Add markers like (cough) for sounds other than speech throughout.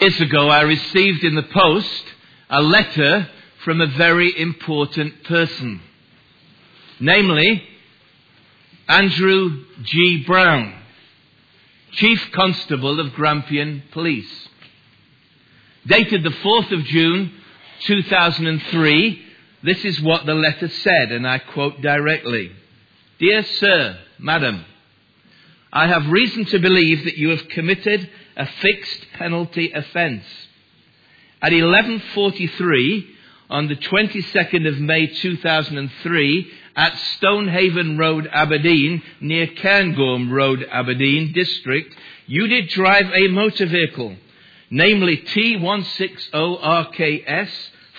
Years ago, I received in the post a letter from a very important person, namely Andrew G. Brown, Chief Constable of Grampian Police. Dated the 4th of June 2003, this is what the letter said, and I quote directly Dear Sir, Madam, I have reason to believe that you have committed a fixed penalty offence. At 11:43 on the 22nd of May 2003 at Stonehaven Road, Aberdeen, near Cairngorm Road, Aberdeen district, you did drive a motor vehicle, namely T160RKS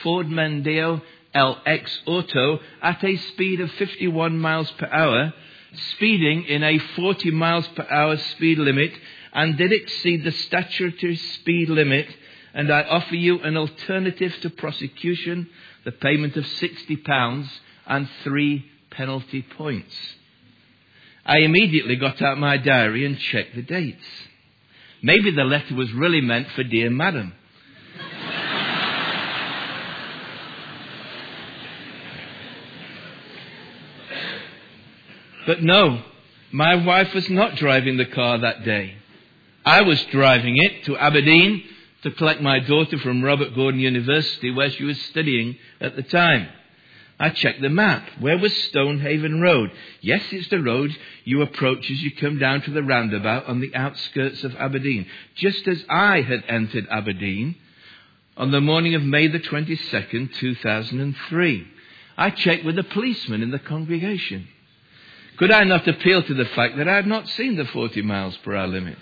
Ford Mondeo LX Auto at a speed of 51 miles per hour, speeding in a 40 miles per hour speed limit and did exceed the statutory speed limit, and I offer you an alternative to prosecution, the payment of £60 and three penalty points. I immediately got out my diary and checked the dates. Maybe the letter was really meant for Dear Madam. But no, my wife was not driving the car that day. I was driving it to Aberdeen to collect my daughter from Robert Gordon University where she was studying at the time. I checked the map. Where was Stonehaven Road? Yes, it's the road you approach as you come down to the roundabout on the outskirts of Aberdeen. Just as I had entered Aberdeen on the morning of May the 22nd, 2003. I checked with a policeman in the congregation. Could I not appeal to the fact that I had not seen the 40 miles per hour limit?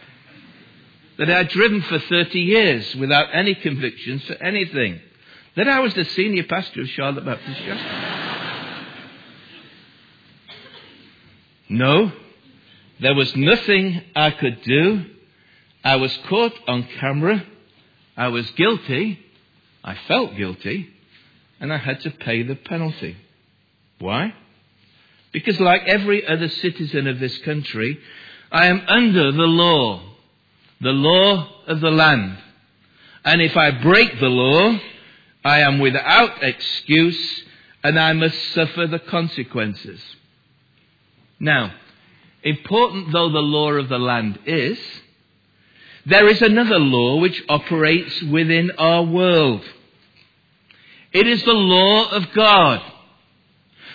That I had driven for 30 years without any convictions for anything? That I was the senior pastor of Charlotte Baptist Church? No, there was nothing I could do. I was caught on camera. I was guilty. I felt guilty. And I had to pay the penalty. Why? Because, like every other citizen of this country, I am under the law, the law of the land. And if I break the law, I am without excuse and I must suffer the consequences. Now, important though the law of the land is, there is another law which operates within our world. It is the law of God.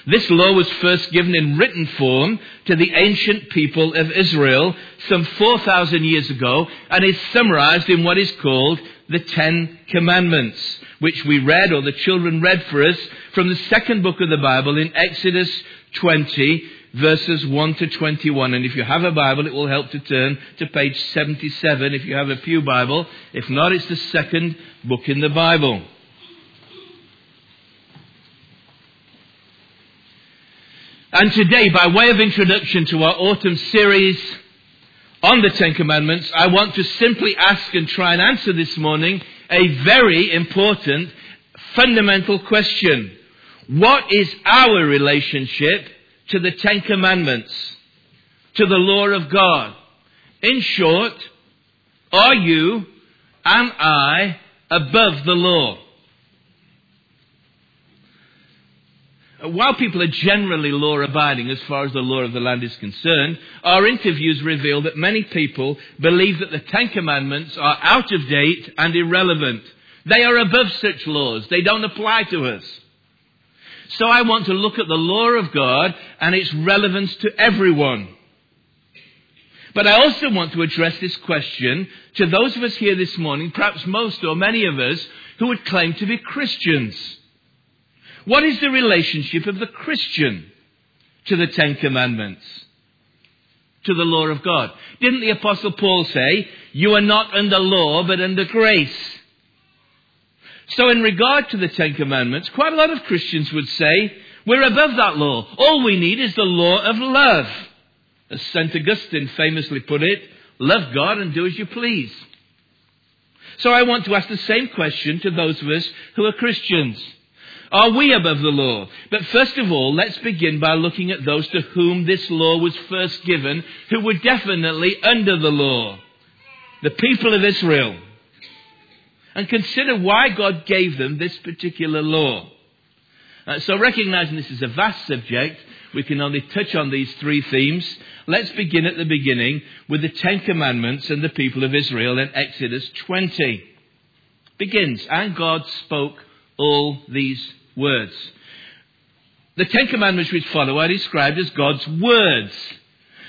This law was first given in written form to the ancient people of Israel some 4,000 years ago and is summarized in what is called the Ten Commandments, which we read or the children read for us from the second book of the Bible in Exodus 20 verses 1 to 21. And if you have a Bible, it will help to turn to page 77 if you have a Pew Bible. If not, it's the second book in the Bible. And today, by way of introduction to our autumn series on the Ten Commandments, I want to simply ask and try and answer this morning a very important fundamental question. What is our relationship to the Ten Commandments, to the law of God? In short, are you, am I, above the law? While people are generally law abiding as far as the law of the land is concerned, our interviews reveal that many people believe that the Ten Commandments are out of date and irrelevant. They are above such laws. They don't apply to us. So I want to look at the law of God and its relevance to everyone. But I also want to address this question to those of us here this morning, perhaps most or many of us, who would claim to be Christians. What is the relationship of the Christian to the Ten Commandments? To the law of God? Didn't the Apostle Paul say, You are not under law, but under grace? So, in regard to the Ten Commandments, quite a lot of Christians would say, We're above that law. All we need is the law of love. As St. Augustine famously put it, love God and do as you please. So I want to ask the same question to those of us who are Christians. Are we above the law? But first of all, let's begin by looking at those to whom this law was first given, who were definitely under the law. The people of Israel. and consider why God gave them this particular law. Uh, so recognizing this is a vast subject, we can only touch on these three themes. Let's begin at the beginning with the Ten Commandments and the people of Israel in Exodus 20. Begins, and God spoke all these words. The Ten Commandments which follow are described as God's words.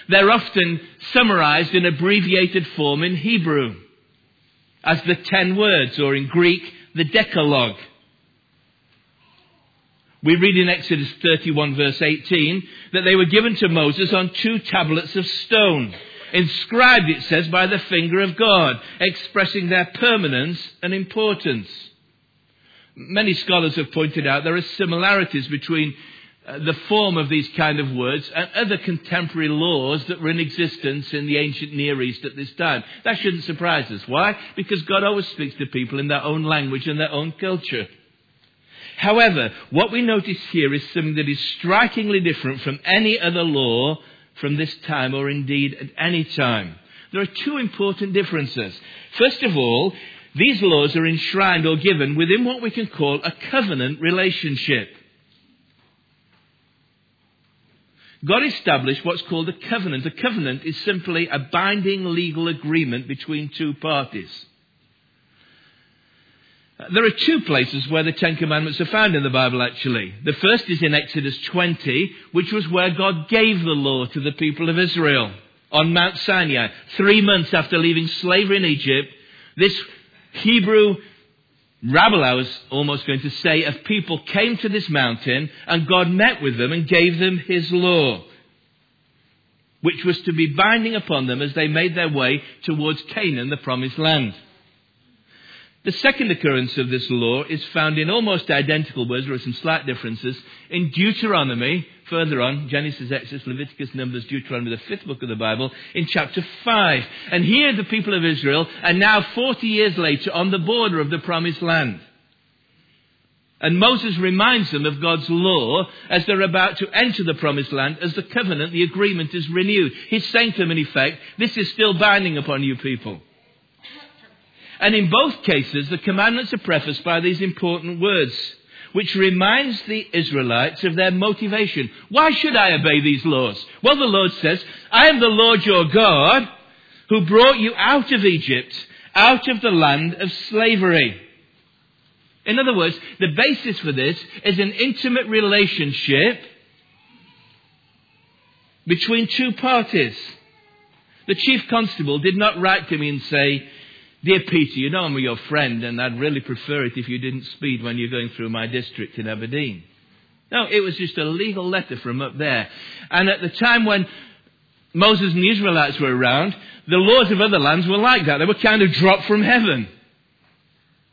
They're often summarized in abbreviated form in Hebrew as the ten words, or in Greek, the Decalogue. We read in Exodus 31 verse 18 that they were given to Moses on two tablets of stone, inscribed, it says, by the finger of God, expressing their permanence and importance. Many scholars have pointed out there are similarities between uh, the form of these kind of words and other contemporary laws that were in existence in the ancient Near East at this time. That shouldn't surprise us. Why? Because God always speaks to people in their own language and their own culture. However, what we notice here is something that is strikingly different from any other law from this time or indeed at any time. There are two important differences. First of all, these laws are enshrined or given within what we can call a covenant relationship. God established what's called a covenant. A covenant is simply a binding legal agreement between two parties. There are two places where the Ten Commandments are found in the Bible, actually. The first is in Exodus 20, which was where God gave the law to the people of Israel on Mount Sinai. Three months after leaving slavery in Egypt, this Hebrew rabble, I was almost going to say, of people came to this mountain and God met with them and gave them His law, which was to be binding upon them as they made their way towards Canaan, the promised land. The second occurrence of this law is found in almost identical words, there are some slight differences, in Deuteronomy, further on, Genesis, Exodus, Leviticus, Numbers, Deuteronomy, the fifth book of the Bible, in chapter 5. And here the people of Israel are now 40 years later on the border of the promised land. And Moses reminds them of God's law as they're about to enter the promised land, as the covenant, the agreement is renewed. He's saying to them, in effect, this is still binding upon you people. And in both cases, the commandments are prefaced by these important words, which reminds the Israelites of their motivation. Why should I obey these laws? Well, the Lord says, I am the Lord your God who brought you out of Egypt, out of the land of slavery. In other words, the basis for this is an intimate relationship between two parties. The chief constable did not write to me and say, Dear Peter, you know I'm your friend, and I'd really prefer it if you didn't speed when you're going through my district in Aberdeen. No, it was just a legal letter from up there. And at the time when Moses and the Israelites were around, the laws of other lands were like that. They were kind of dropped from heaven.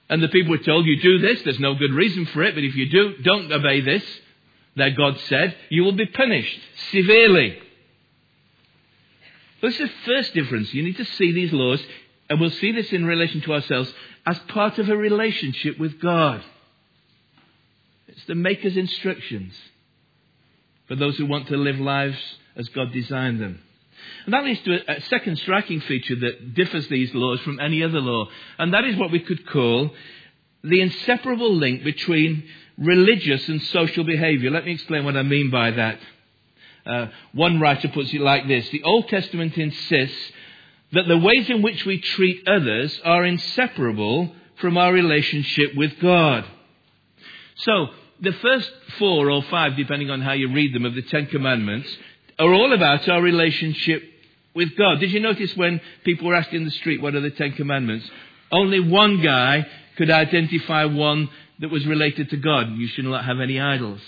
And the people were told, you do this, there's no good reason for it, but if you do, don't obey this, that God said, you will be punished severely. This is the first difference. You need to see these laws and we'll see this in relation to ourselves as part of a relationship with God. It's the Maker's instructions for those who want to live lives as God designed them. And that leads to a, second striking feature that differs these laws from any other law, and that is what we could call the inseparable link between religious and social behavior. Let me explain what I mean by that. Uh, one writer puts it like this The Old Testament insists that the ways in which we treat others are inseparable from our relationship with God. So, the first four or five, depending on how you read them, of the Ten Commandments are all about our relationship with God. Did you notice when people were asked in the street, what are the Ten Commandments? Only one guy could identify one that was related to God. You should not have any idols.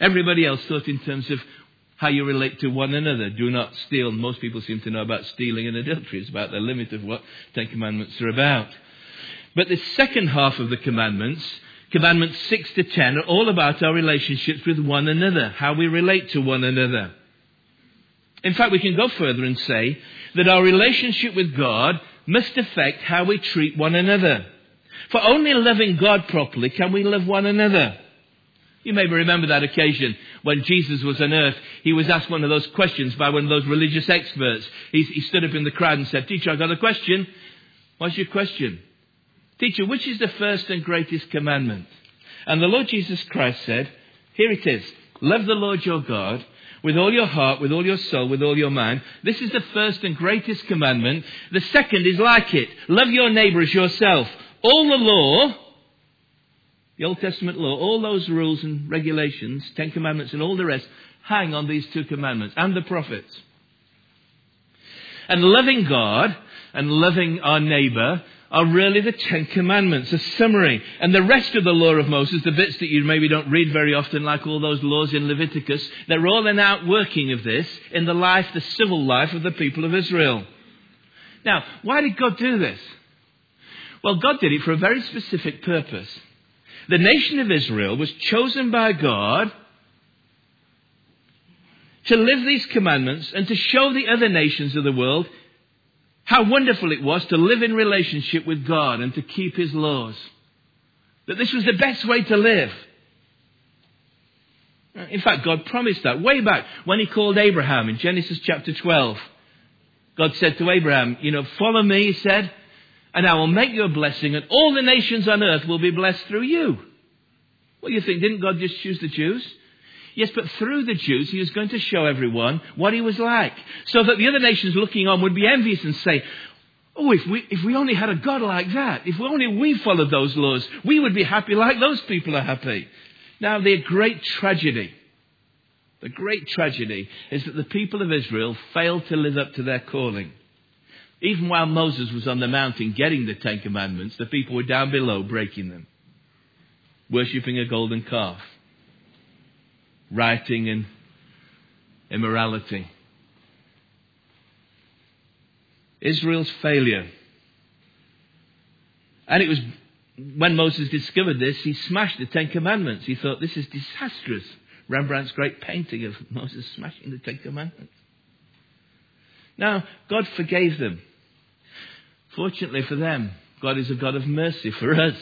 Everybody else thought in terms of how you relate to one another. Do not steal. Most people seem to know about stealing and adultery. It's about the limit of what Ten Commandments are about. But the second half of the commandments, commandments 6 to 10, are all about our relationships with one another, how we relate to one another. In fact, we can go further and say that our relationship with God must affect how we treat one another. For only loving God properly can we love one another. You may remember that occasion when Jesus was on earth. He was asked one of those questions by one of those religious experts. He, he stood up in the crowd and said, Teacher, I've got a question. What's your question? Teacher, which is the first and greatest commandment? And the Lord Jesus Christ said, Here it is. Love the Lord your God with all your heart, with all your soul, with all your mind. This is the first and greatest commandment. The second is like it. Love your neighbor as yourself. All the law, the Old Testament law, all those rules and regulations, Ten Commandments and all the rest, hang on these two commandments and the prophets. And loving God and loving our neighbor are really the Ten Commandments, a summary. And the rest of the law of Moses, the bits that you maybe don't read very often, like all those laws in Leviticus, they're all an outworking of this in the life, the civil life of the people of Israel. Now, why did God do this? Well, God did it for a very specific purpose. The nation of Israel was chosen by God to live these commandments and to show the other nations of the world how wonderful it was to live in relationship with God and to keep His laws. That this was the best way to live. In fact, God promised that way back when He called Abraham in Genesis chapter 12. God said to Abraham, You know, follow me, He said, and I will make you a blessing, and all the nations on earth will be blessed through you. What do you think? Didn't God just choose the Jews? Yes, but through the Jews, he was going to show everyone what he was like. So that the other nations looking on would be envious and say, Oh, if we, if we only had a God like that, if only we followed those laws, we would be happy like those people are happy. Now, the great tragedy, the great tragedy is that the people of Israel failed to live up to their calling. Even while Moses was on the mountain getting the Ten Commandments, the people were down below breaking them, worshipping a golden calf rioting and immorality. Israel's failure. And it was when Moses discovered this, he smashed the Ten Commandments. He thought, this is disastrous. Rembrandt's great painting of Moses smashing the Ten Commandments. Now, God forgave them. Fortunately for them, God is a God of mercy for us.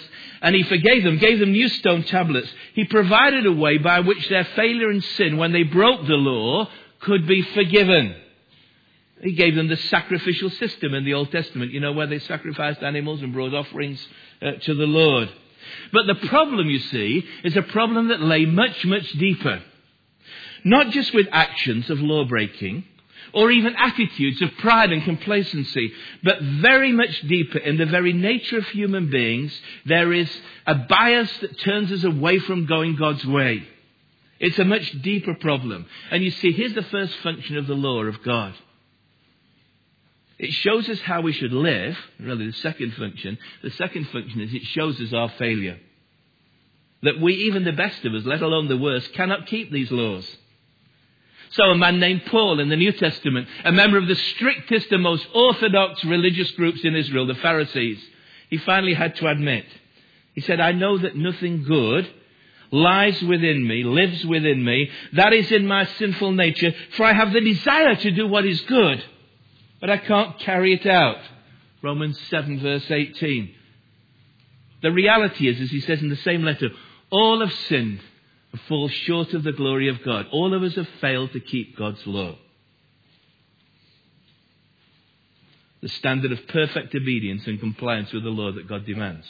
And He forgave them, gave them new stone tablets. He provided a way by which their failure and sin, when they broke the law, could be forgiven. He gave them the sacrificial system in the Old Testament, you know, where they sacrificed animals and brought offerings uh, to the Lord. But the problem, you see, is a problem that lay much, much deeper. Not just with actions of law breaking, or even attitudes of pride and complacency. But very much deeper in the very nature of human beings, there is a bias that turns us away from going God's way. It's a much deeper problem. And you see, here's the first function of the law of God. It shows us how we should live. Really, the second function. The second function is it shows us our failure. That we, even the best of us, let alone the worst, cannot keep these laws. So a man named Paul in the New Testament, a member of the strictest and most orthodox religious groups in Israel, the Pharisees, he finally had to admit, he said, I know that nothing good lies within me, lives within me, that is in my sinful nature, for I have the desire to do what is good, but I can't carry it out. Romans 7 verse 18. The reality is, as he says in the same letter, all have sinned fall short of the glory of God. All of us have failed to keep God's law. The standard of perfect obedience and compliance with the law that God demands.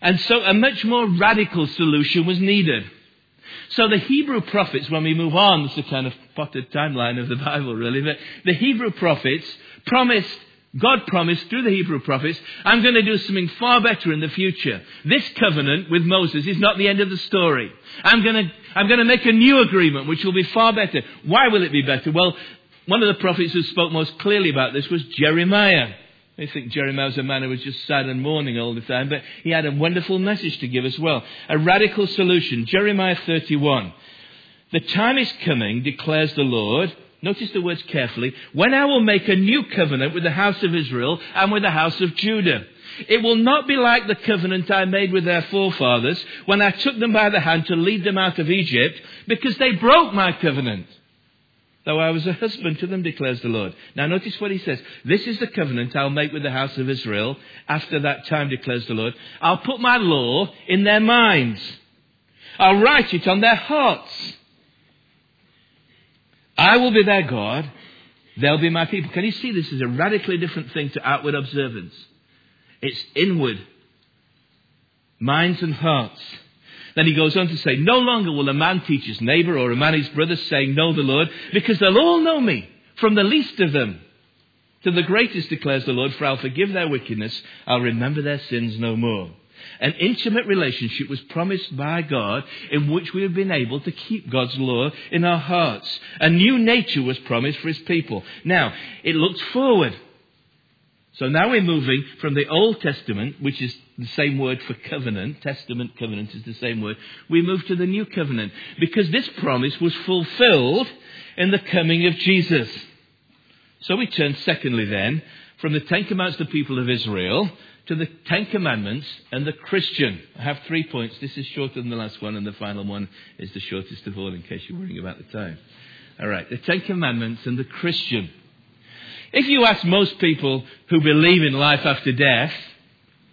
And so a much more radical solution was needed. So the Hebrew prophets, when we move on, it's a kind of potted timeline of the Bible really, but the Hebrew prophets promised God promised through the Hebrew prophets, I'm going to do something far better in the future. This covenant with Moses is not the end of the story. I'm going to, I'm going to make a new agreement which will be far better. Why will it be better? Well, one of the prophets who spoke most clearly about this was Jeremiah. I think Jeremiah was a man who was just sad and mourning all the time, but he had a wonderful message to give as well. A radical solution. Jeremiah 31. The time is coming, declares the Lord, Notice the words carefully. When I will make a new covenant with the house of Israel and with the house of Judah. It will not be like the covenant I made with their forefathers when I took them by the hand to lead them out of Egypt because they broke my covenant. Though I was a husband to them, declares the Lord. Now notice what he says. This is the covenant I'll make with the house of Israel after that time, declares the Lord. I'll put my law in their minds. I'll write it on their hearts. I will be their God. They'll be my people. Can you see this is a radically different thing to outward observance? It's inward. Minds and hearts. Then he goes on to say, No longer will a man teach his neighbor or a man his brother, saying, Know the Lord, because they'll all know me, from the least of them to the greatest, declares the Lord, for I'll forgive their wickedness, I'll remember their sins no more. An intimate relationship was promised by God in which we have been able to keep God's law in our hearts. A new nature was promised for his people. Now, it looks forward. So now we're moving from the Old Testament, which is the same word for covenant, testament, covenant is the same word. We move to the new covenant because this promise was fulfilled in the coming of Jesus. So we turn secondly then from the Ten Commandments to the people of Israel to the Ten Commandments and the Christian. I have three points. This is shorter than the last one, and the final one is the shortest of all, in case you're worrying about the time. All right, the Ten Commandments and the Christian. If you ask most people who believe in life after death,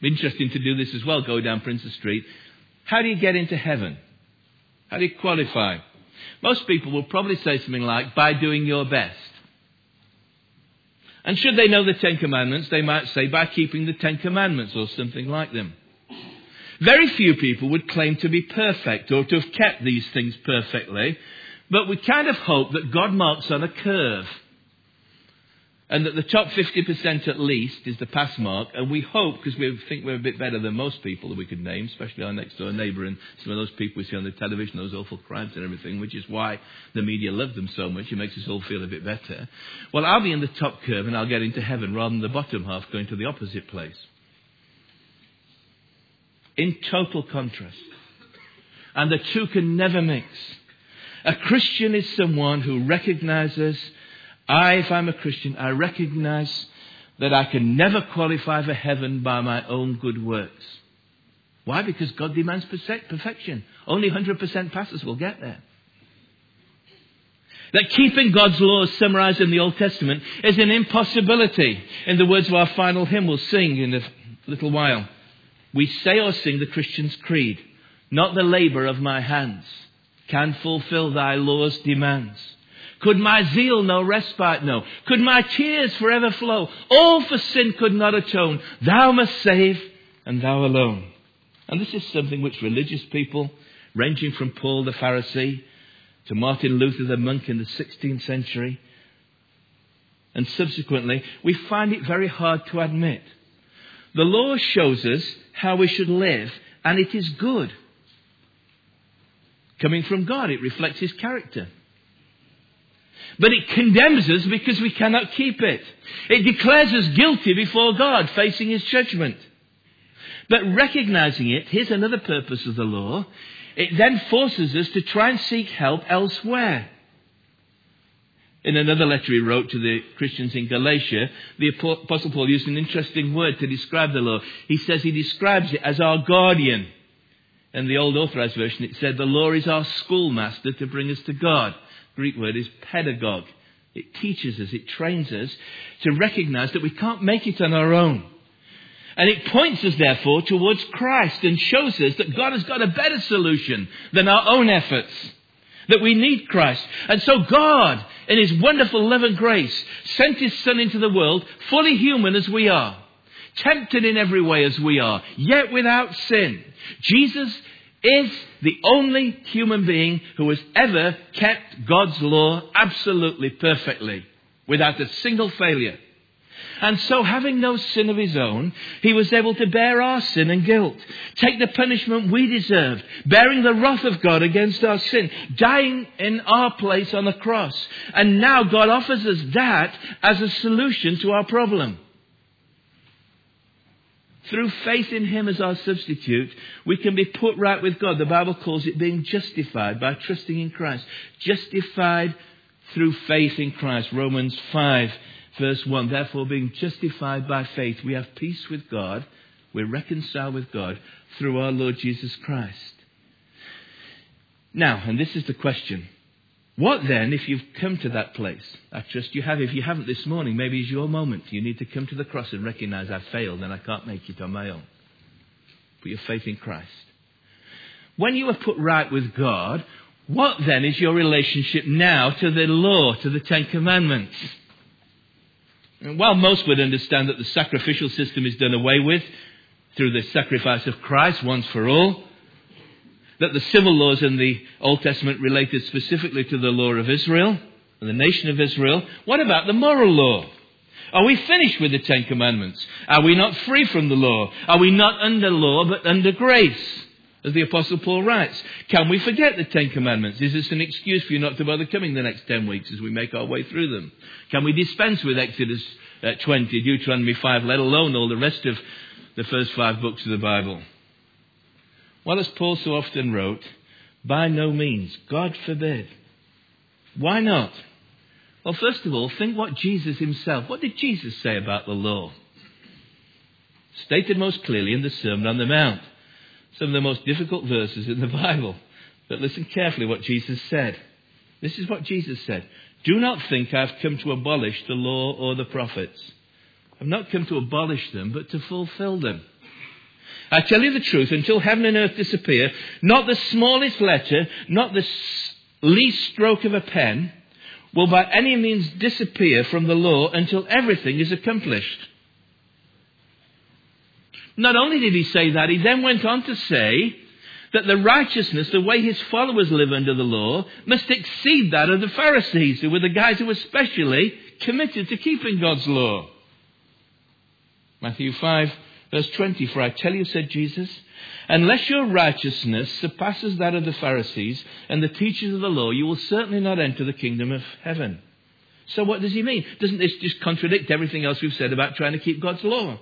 interesting to do this as well, go down Princes Street, how do you get into heaven? How do you qualify? Most people will probably say something like, by doing your best. And should they know the Ten Commandments, they might say by keeping the Ten Commandments or something like them. Very few people would claim to be perfect or to have kept these things perfectly, but we kind of hope that God marks on a curve and that the top 50% at least is the pass mark. And we hope, because we think we're a bit better than most people that we could name, especially our next door neighbour and some of those people we see on the television, those awful crimes and everything, which is why the media love them so much. It makes us all feel a bit better. Well, I'll be in the top curve and I'll get into heaven rather than the bottom half going to the opposite place. In total contrast. And the two can never mix. A Christian is someone who recognizes I, if I'm a Christian, I recognize that I can never qualify for heaven by my own good works. Why? Because God demands perfection. Only 100% passers will get there. That keeping God's laws summarized in the Old Testament is an impossibility. In the words of our final hymn we'll sing in a little while. We say or sing the Christian's creed, not the labor of my hands can fulfill thy law's demands. Could my zeal no respite know? Could my tears forever flow? All for sin could not atone. Thou must save, and thou alone. And this is something which religious people, ranging from Paul the Pharisee to Martin Luther the monk in the 16th century, and subsequently, we find it very hard to admit. The law shows us how we should live, and it is good. Coming from God, it reflects His character. But it condemns us because we cannot keep it. It declares us guilty before God, facing His judgment. But recognizing it, here's another purpose of the law. It then forces us to try and seek help elsewhere. In another letter he wrote to the Christians in Galatia, the Apostle Paul used an interesting word to describe the law. He says he describes it as our guardian. In the old authorized version, it said the law is our schoolmaster to bring us to God. Greek word is pedagogue. It teaches us, it trains us to recognize that we can't make it on our own. And it points us, therefore, towards Christ and shows us that God has got a better solution than our own efforts. That we need Christ. And so God, in His wonderful love and grace, sent His Son into the world, fully human as we are, tempted in every way as we are, yet without sin. Jesus is the only human being who has ever kept God's law absolutely perfectly, without a single failure. And so, having no sin of his own, he was able to bear our sin and guilt, take the punishment we deserved, bearing the wrath of God against our sin, dying in our place on the cross. And now God offers us that as a solution to our problem. Through faith in Him as our substitute, we can be put right with God. The Bible calls it being justified by trusting in Christ. Justified through faith in Christ. Romans 5, verse 1. Therefore, being justified by faith, we have peace with God. We're reconciled with God through our Lord Jesus Christ. Now, and this is the question what then if you've come to that place? I trust you have. If you haven't this morning, maybe it's your moment. You need to come to the cross and recognize I've failed and I can't make it on my own. Put your faith in Christ. When you are put right with God, what then is your relationship now to the law, to the Ten Commandments? And while most would understand that the sacrificial system is done away with through the sacrifice of Christ once for all, that the civil laws in the Old Testament related specifically to the law of Israel and the nation of Israel, what about the moral law? Are we finished with the Ten Commandments? Are we not free from the law? Are we not under law but under grace? As the Apostle Paul writes, can we forget the Ten Commandments? Is this an excuse for you not to bother coming the next ten weeks as we make our way through them? Can we dispense with Exodus uh, 20, Deuteronomy 5, let alone all the rest of the first five books of the Bible? Well, as Paul so often wrote, by no means. God forbid. Why not? Well, first of all, think what Jesus himself, what did Jesus say about the law? Stated most clearly in the Sermon on the Mount. Some of the most difficult verses in the (laughs) Bible. But listen carefully what Jesus said. This is what Jesus said. Do not think I've come to abolish the law or the prophets. I've not come to abolish them, but to fulfill them. I tell you the truth, until heaven and earth disappear, not the smallest letter, not the least stroke of a pen, will by any means disappear from the law until everything is accomplished. Not only did he say that, he then went on to say that the righteousness, the way his followers live under the law, must exceed that of the Pharisees, who were the guys who were specially committed to keeping God's law. Matthew 5 Verse 20, For I tell you, said Jesus, unless your righteousness surpasses that of the Pharisees and the teachers of the law, you will certainly not enter the kingdom of heaven. So what does he mean? Doesn't this just contradict everything else we've said about trying to keep God's law?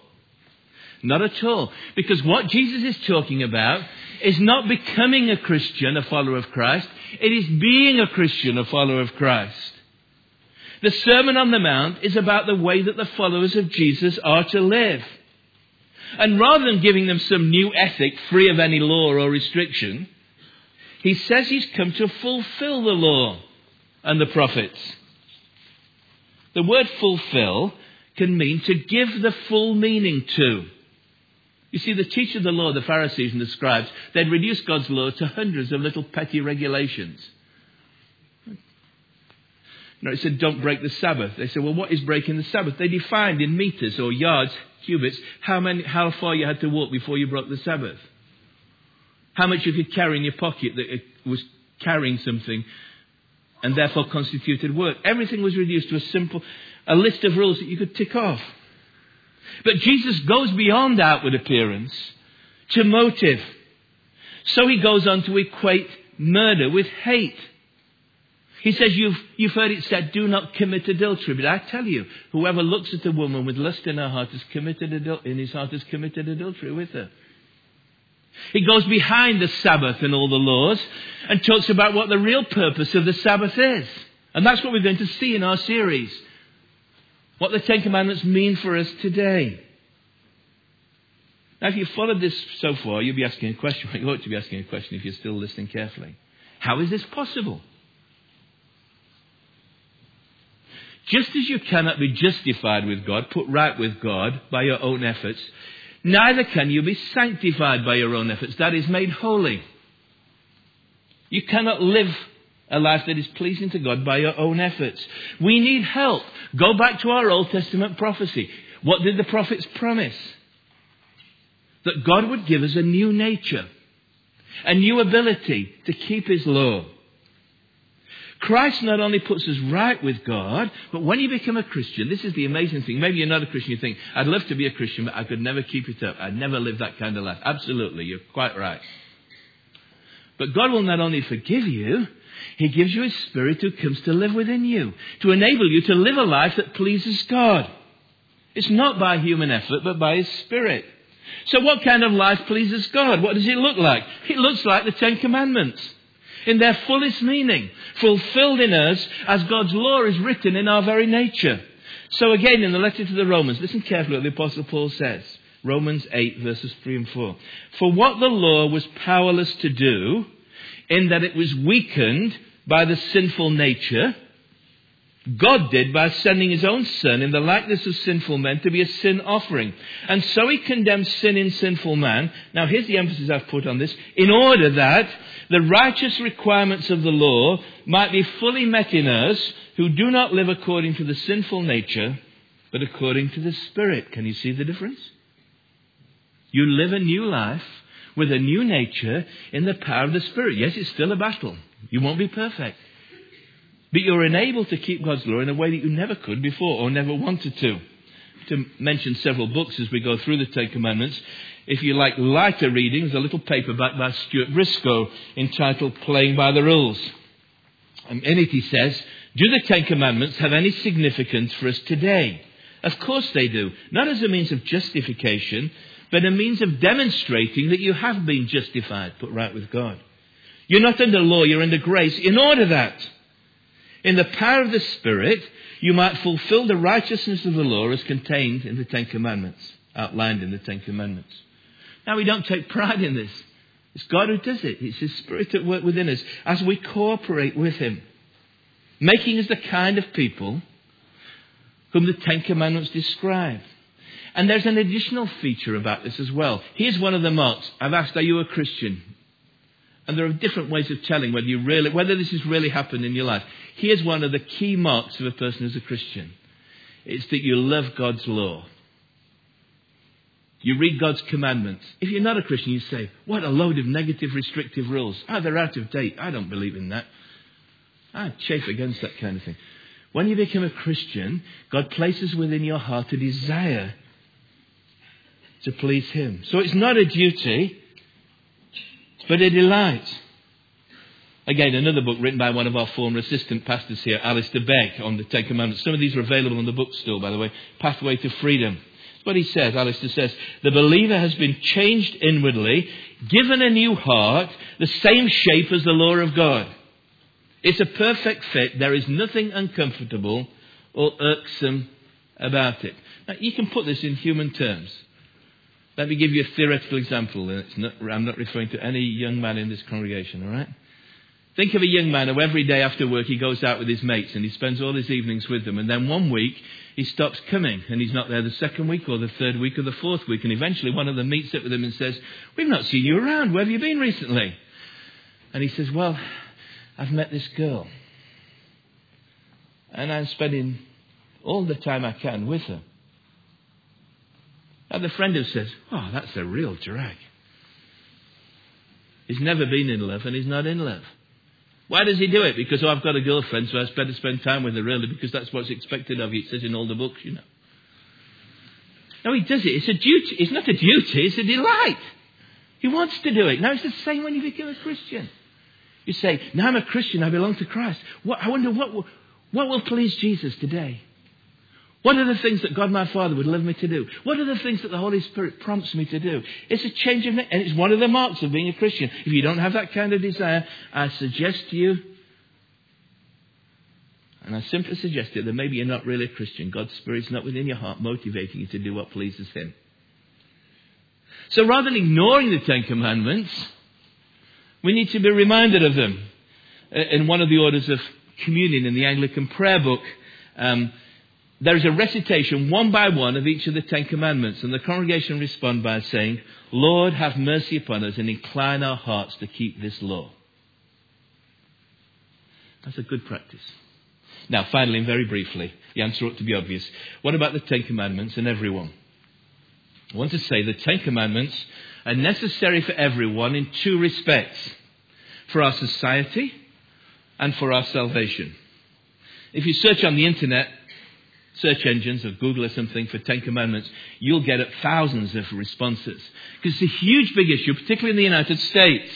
Not at all. Because what Jesus is talking about is not becoming a Christian, a follower of Christ. It is being a Christian, a follower of Christ. The Sermon on the Mount is about the way that the followers of Jesus are to live. And rather than giving them some new ethic free of any law or restriction, he says he's come to fulfill the law and the prophets. The word fulfill can mean to give the full meaning to. You see, the teachers of the law, the Pharisees and the scribes, they'd reduced God's law to hundreds of little petty regulations. You know, it said, don't break the Sabbath. They said, well, what is breaking the Sabbath? They defined in meters or yards cubits, how, many, how far you had to walk before you broke the Sabbath. How much you could carry in your pocket that it was carrying something and therefore constituted work. Everything was reduced to a simple, a list of rules that you could tick off. But Jesus goes beyond outward appearance to motive. So he goes on to equate murder with hate. He says, you've, you've heard it said, do not commit adultery. But I tell you, whoever looks at a woman with lust in her heart has committed adul- in his heart has committed adultery with her. He goes behind the Sabbath and all the laws and talks about what the real purpose of the Sabbath is. And that's what we're going to see in our series. What the Ten Commandments mean for us today. Now, if you've followed this so far, you'll be asking a question. (laughs) You ought to be asking a question if you're still listening carefully. How is this possible? Just as you cannot be justified with God, put right with God by your own efforts, neither can you be sanctified by your own efforts, that is, made holy. You cannot live a life that is pleasing to God by your own efforts. We need help. Go back to our Old Testament prophecy. What did the prophets promise? That God would give us a new nature, a new ability to keep His law. Christ not only puts us right with God, but when you become a Christian, this is the amazing thing. Maybe you're not a Christian, you think, I'd love to be a Christian, but I could never keep it up. I'd never live that kind of life. Absolutely, you're quite right. But God will not only forgive you, He gives you His Spirit who comes to live within you, to enable you to live a life that pleases God. It's not by human effort, but by His Spirit. So what kind of life pleases God? What does it look like? It looks like the Ten Commandments in their fullest meaning, fulfilled in us as God's law is written in our very nature. So again, in the letter to the Romans, listen carefully what the Apostle Paul says. Romans 8 verses 3 and 4. For what the law was powerless to do, in that it was weakened by the sinful nature, God did by sending his own Son in the likeness of sinful men to be a sin offering. And so he condemned sin in sinful man. Now here's the emphasis I've put on this. In order that the righteous requirements of the law might be fully met in us who do not live according to the sinful nature, but according to the Spirit. Can you see the difference? You live a new life with a new nature in the power of the Spirit. Yes, it's still a battle. You won't be perfect. But you're enabled to keep God's law in a way that you never could before or never wanted to. To mention several books as we go through the Ten Commandments, if you like lighter readings, a little paperback by Stuart Briscoe entitled Playing by the Rules. And in it he says, Do the Ten Commandments have any significance for us today? Of course they do. Not as a means of justification, but a means of demonstrating that you have been justified, put right with God. You're not under law, you're under grace in order that in the power of the Spirit, you might fulfill the righteousness of the law as contained in the Ten Commandments, outlined in the Ten Commandments. Now, we don't take pride in this. It's God who does it. It's His Spirit at work within us as we cooperate with Him, making us the kind of people whom the Ten Commandments describe. And there's an additional feature about this as well. Here's one of the marks. I've asked, are you a Christian? And there are different ways of telling whether you really, whether this has really happened in your life. Here's one of the key marks of a person who's a Christian. It's that you love God's law. You read God's commandments. If you're not a Christian, you say, What a load of negative, restrictive rules. Ah, oh, they're out of date. I don't believe in that. I chafe against that kind of thing. When you become a Christian, God places within your heart a desire to please Him. So it's not a duty, but a delight. Again, another book written by one of our former assistant pastors here, Alistair Begg, on the Ten Commandments. Some of these are available on the bookstore, by the way. Pathway to Freedom. That's what he says. Alistair says, The believer has been changed inwardly, given a new heart, the same shape as the law of God. It's a perfect fit. There is nothing uncomfortable or irksome about it. Now, you can put this in human terms. Let me give you a theoretical example. Not, I'm not referring to any young man in this congregation, all right? Think of a young man who every day after work he goes out with his mates and he spends all his evenings with them. And then one week he stops coming and he's not there the second week or the third week or the fourth week. And eventually one of them meets up with him and says, We've not seen you around. Where have you been recently? And he says, Well, I've met this girl. And I'm spending all the time I can with her. And the friend who says, Oh, that's a real drag. He's never been in love and he's not in love. Why does he do it? Because, oh, I've got a girlfriend, so I better spend time with her, really, because that's what's expected of you. It says in all the books, you know. No, he does it. It's a duty. It's not a duty, it's a delight. He wants to do it. Now, it's the same when you become a Christian. You say, Now I'm a Christian, I belong to Christ. What, I wonder what what will please Jesus today? What are the things that God my Father would love me to do? What are the things that the Holy Spirit prompts me to do? It's a change of and it's one of the marks of being a Christian. If you don't have that kind of desire, I suggest to you, and I simply suggest that maybe you're not really a Christian. God's Spirit's not within your heart motivating you to do what pleases Him. So rather than ignoring the Ten Commandments, we need to be reminded of them. In one of the orders of communion in the Anglican prayer book, um, there is a recitation one by one of each of the Ten Commandments, and the congregation respond by saying, Lord, have mercy upon us and incline our hearts to keep this law. That's a good practice. Now, finally, and very briefly, the answer ought to be obvious. What about the Ten Commandments and everyone? I want to say the Ten Commandments are necessary for everyone in two respects for our society and for our salvation. If you search on the internet, search engines or Google or something for Ten Commandments, you'll get thousands of responses. Because it's a huge big issue, particularly in the United States,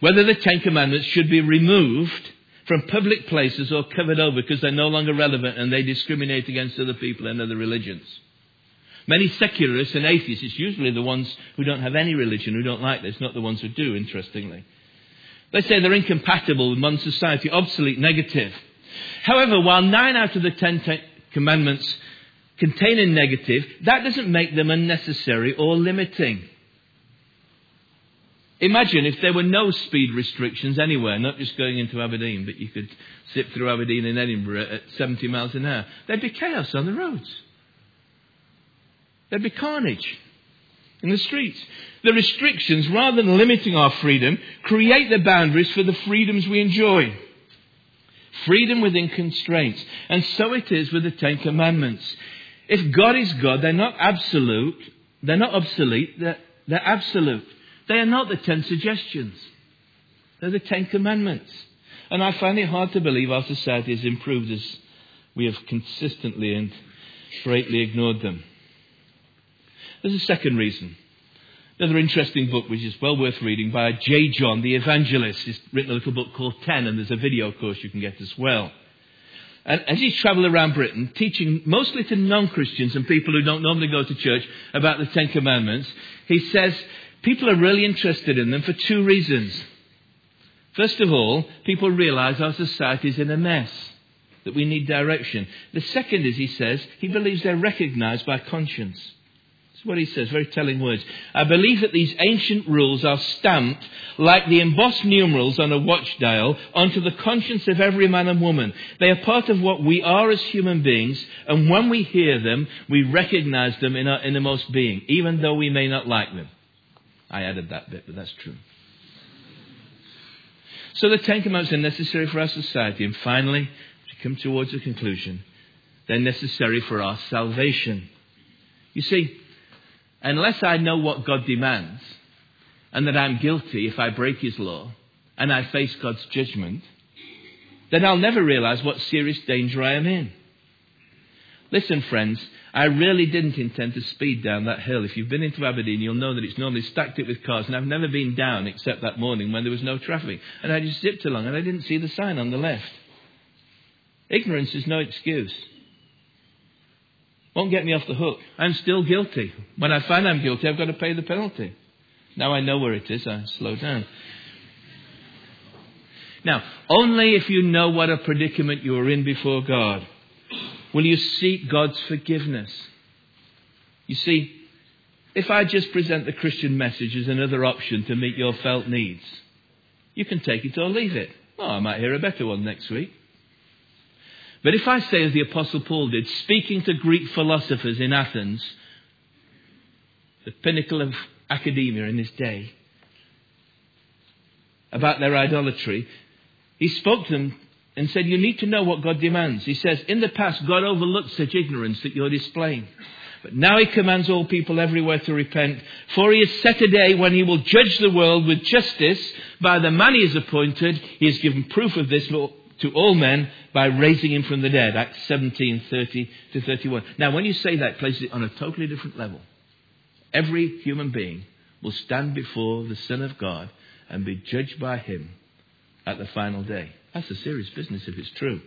whether the Ten Commandments should be removed from public places or covered over because they're no longer relevant and they discriminate against other people and other religions. Many secularists and atheists, it's usually the ones who don't have any religion who don't like this, not the ones who do, interestingly. They say they're incompatible with modern society, obsolete, negative. However, while nine out of the ten commandments contain a negative, that doesn't make them unnecessary or limiting. Imagine if there were no speed restrictions anywhere, not just going into Aberdeen, but you could zip through Aberdeen and Edinburgh at 70 miles an hour. There'd be chaos on the roads. There'd be carnage in the streets. The restrictions, rather than limiting our freedom, create the boundaries for the freedoms we enjoy. Freedom within constraints. And so it is with the Ten Commandments. If God is God, they're not absolute, they're not obsolete, they're, they're absolute. They are not the Ten Suggestions. They're the Ten Commandments. And I find it hard to believe our society has improved as we have consistently and greatly ignored them. There's a second reason. Another interesting book, which is well worth reading, by J. John the Evangelist. He's written a little book called Ten, and there's a video course you can get as well. And as he's travelled around Britain, teaching mostly to non Christians and people who don't normally go to church about the Ten Commandments, he says people are really interested in them for two reasons. First of all, people realize our society is in a mess, that we need direction. The second is, he says, he believes they're recognized by conscience. That's what he says, very telling words. I believe that these ancient rules are stamped like the embossed numerals on a watch dial onto the conscience of every man and woman. They are part of what we are as human beings, and when we hear them, we recognize them in our innermost being, even though we may not like them. I added that bit, but that's true. So the Ten Commandments are necessary for our society. And finally, to come towards a conclusion, they're necessary for our salvation. You see, unless I know what God demands and that I'm guilty if I break His law and I face God's judgment, then I'll never realize what serious danger I am in. Listen, friends, I really didn't intend to speed down that hill. If you've been into Aberdeen, you'll know that it's normally stacked up with cars, and I've never been down except that morning when there was no traffic. And I just zipped along, and I didn't see the sign on the left. Ignorance is no excuse. Won't get me off the hook. I'm still guilty. When I find I'm guilty, I've got to pay the penalty. Now I know where it is, I slow down. Now, only if you know what a predicament you are in before God Will you seek God's forgiveness? You see, if I just present the Christian message as another option to meet your felt needs, you can take it or leave it. Oh, I might hear a better one next week. But if I say, as the Apostle Paul did, speaking to Greek philosophers in Athens, the pinnacle of academia in his day, about their idolatry, he spoke to them and said, You need to know what God demands. He says, In the past, God overlooked such ignorance that you're displaying. But now he commands all people everywhere to repent, for he has set a day when he will judge the world with justice by the man he has appointed. He has given proof of this to all men by raising him from the dead. Acts 17, 30 to 31. Now, when you say that, places it on a totally different level. Every human being will stand before the Son of God and be judged by him at the final day. That's a serious business if it's true.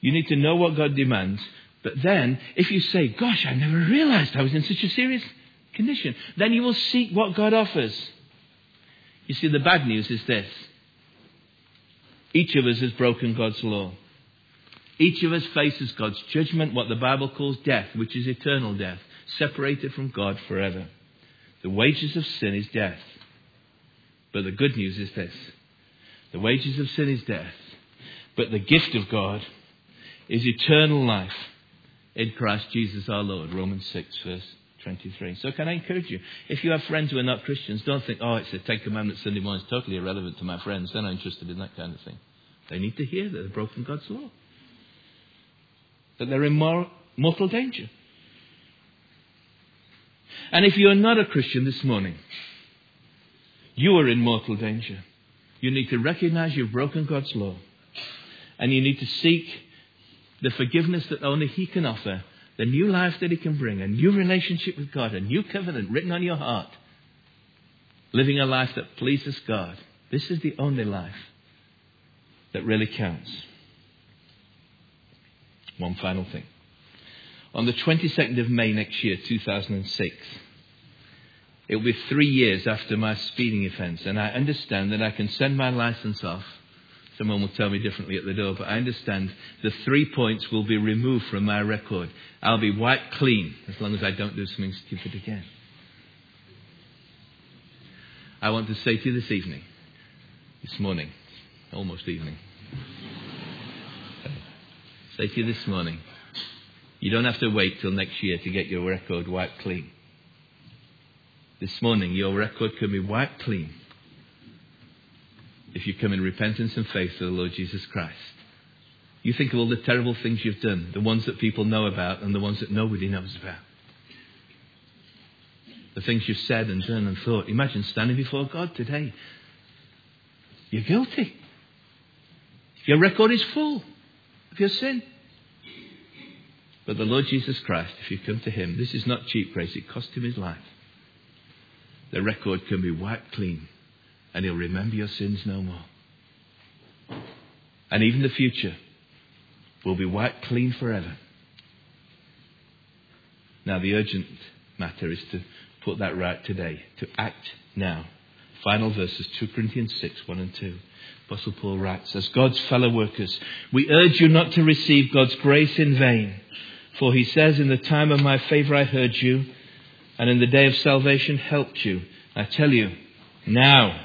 You need to know what God demands, but then if you say, Gosh, I never realized I was in such a serious condition, then you will seek what God offers. You see, the bad news is this each of us has broken God's law. Each of us faces God's judgment, what the Bible calls death, which is eternal death, separated from God forever. The wages of sin is death. But the good news is this the wages of sin is death, but the gift of God is eternal life in Christ Jesus our Lord. Romans 6, verse 23. So, can I encourage you? If you have friends who are not Christians, don't think, oh, it's the Ten Commandments Sunday morning. It's totally irrelevant to my friends. They're not interested in that kind of thing. They need to hear that they've broken God's law, that they're in mortal danger. And if you're not a Christian this morning, you are in mortal danger. You need to recognize you've broken God's law. And you need to seek the forgiveness that only He can offer, the new life that He can bring, a new relationship with God, a new covenant written on your heart, living a life that pleases God. This is the only life that really counts. One final thing. On the 22nd of May next year, 2006, it will be three years after my speeding offence, and I understand that I can send my license off. Someone will tell me differently at the door, but I understand the three points will be removed from my record. I'll be wiped clean as long as I don't do something stupid again. I want to say to you this evening, this morning, almost evening, say to you this morning, you don't have to wait till next year to get your record wiped clean this morning, your record can be wiped clean if you come in repentance and faith to the Lord Jesus Christ. You think of all the terrible things you've done, the ones that people know about and the ones that nobody knows about. The things you've said and done and thought. Imagine standing before God today. You're guilty. Your record is full of your sin. But the Lord Jesus Christ, if you come to Him, this is not cheap grace, it cost Him His life. The record can be wiped clean, and He'll remember your sins no more. And even the future will be wiped clean forever. Now, the urgent matter is to put that right today, to act now. Final verses 2 Corinthians 6 1 and 2. Apostle Paul writes, As God's fellow workers, we urge you not to receive God's grace in vain. For he says, In the time of my favor I heard you, and in the day of salvation helped you. I tell you, now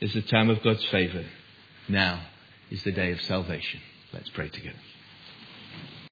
is the time of God's favor. Now is the day of salvation. Let's pray together.